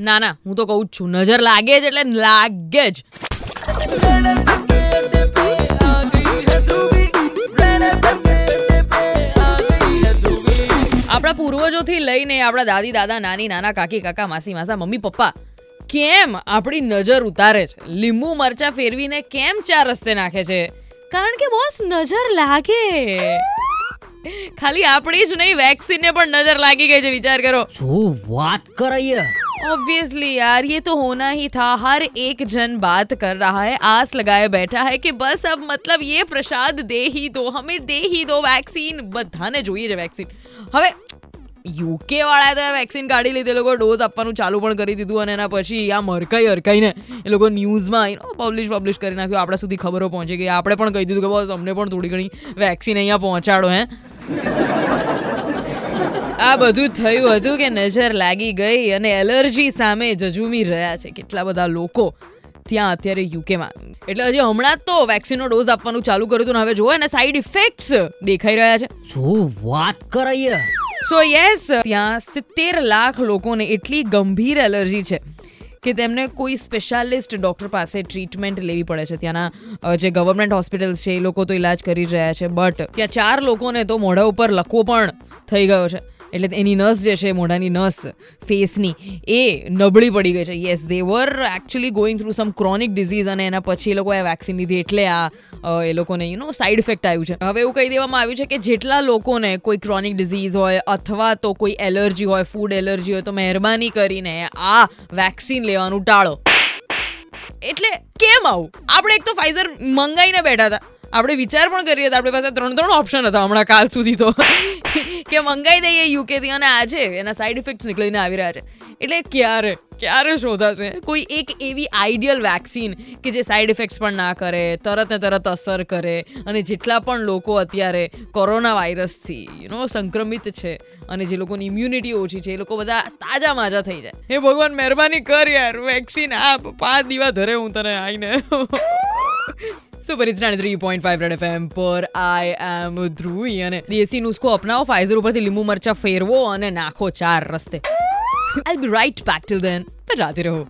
ના ના, હું તો કહું જ છું, નજર લાગે જ એટલે લાગે જ. આપણા પૂર્વજોથી લઈને આપણા દાદી, દાદા, નાની, નાના, કાકી, કાકા, માસી, માસા, મમ્મી, પપ્પા, કેમ આપણી નજર ઉતારે છે? લીંબુ, મરચા ફેરવીને કેમ ચાર રસ્તે નાખે છે? કારણ કે બોસ, નજર લાગે. ખાલી આપણી જ નહીં, વેક્સિનને પણ નજર લાગી ગઈ છે, વિચાર કરો. શું વાત કરાઈએ ऑब्वियसली यार ये तो होना ही था हर एक जन बात कर रहा है आस लगाए बैठा है कि बस अब मतलब ये प्रसाद दे ही दो हमें दे ही दो વેક્સિન બધાને જોઈએ છે વેક્સિન હવે યુકે વાળાએ તો વેક્સિન કાઢી લીધી એ લોકો ડોઝ આપવાનું ચાલુ પણ કરી દીધું અને એના પછી આ મરકાઈ અરકાઈને એ લોકો ન્યૂઝમાં આવીને પબ્લિશ પબ્લિશ કરી નાખ્યું આપણા સુધી ખબરો પહોંચી ગઈ આપણે પણ કહી દીધું કે બસ અમને પણ થોડી ઘણી વેક્સિન અહીંયા પહોંચાડો હે આ બધું થયું હતું કે નજર લાગી ગઈ અને એલર્જી સામે જજુમી રહ્યા છે કેટલા બધા લોકો ત્યાં અત્યારે યુકેમાં. એટલે હજી હમણાં તો વેક્સિનનો ડોઝ આપવાનું ચાલુ કર્યું હતું હવે જોવો અને સાઈડ ઇફેક્ટ્સ દેખાઈ રહ્યા છે. શું વાત કરાઈએ સો યસ ત્યાં સિત્તેર લાખ લોકોને એટલી ગંભીર એલર્જી છે કે તેમને કોઈ સ્પેશિયાલિસ્ટ ડૉક્ટર પાસે ટ્રીટમેન્ટ લેવી પડે છે. ત્યાંના જે ગવર્મેન્ટ હોસ્પિટલ્સ છે એ લોકો તો ઇલાજ કરી રહ્યા છે બટ ત્યાં ચાર લોકોને તો મોઢા ઉપર લકવો પણ થઈ ગયો છે. એટલે એની નસ જે છે, મોઢાની નસ ફેસની એ નબળી પડી ગઈ છે. Yes they were actually going through some chronic disease અને એના પછી એ લોકોએ વેક્સિન લીધી એટલે આ એ લોકોને યુ નો સાઈડ ઇફેક્ટ આવ્યું છે. હવે એવું કહી દેવામાં આવ્યું છે કે જેટલા લોકોને કોઈ ક્રોનિક ડિઝીઝ હોય અથવા તો કોઈ એલર્જી હોય ફૂડ એલર્જી હોય, તો મહેરબાની કરીને આ વેક્સિન લેવાનું ટાળો. એટલે કેમ આવું? આપણે એક તો ફાઈઝર મંગાઈને બેઠા હતા. આપણે વિચાર પણ કરીએ હતા આપણી પાસે ત્રણ ત્રણ ઓપ્શન હતા હમણાં કાલ સુધી તો. કે મંગાઈ દઈએ યુકેથી અને આજે. એના સાઈડ ઇફેક્ટ્સ નીકળીને આવી રહ્યા છે. એટલે ક્યારે? ક્યારે શોધાશે? કોઈ એક એવી આઈડિયલ વેક્સિન કે જે સાઈડ ઇફેક્ટ્સ પણ ના કરે, તરત ને તરત અસર કરે અને જેટલા પણ લોકો અત્યારે કોરોના વાયરસથી યુ નો સંક્રમિત છે અને જે લોકોની ઇમ્યુનિટી ઓછી છે, એ લોકો બધા તાજા માજા થઈ જાય. હે ભગવાન, મહેરબાની કર યાર વેક્સિન આપ પાંચ દિવસ ધરે હું તને આવીને super it's nine three point five Red FM પર આઈ એમ ધ્રુવી અને દેસી નુસ્ખો અપનાવો ફાઈઝર ઉપરથી લીંબુ મરચા ફેરવો અને નાખો ચાર રસ્તે I be right back till then રાતે રહો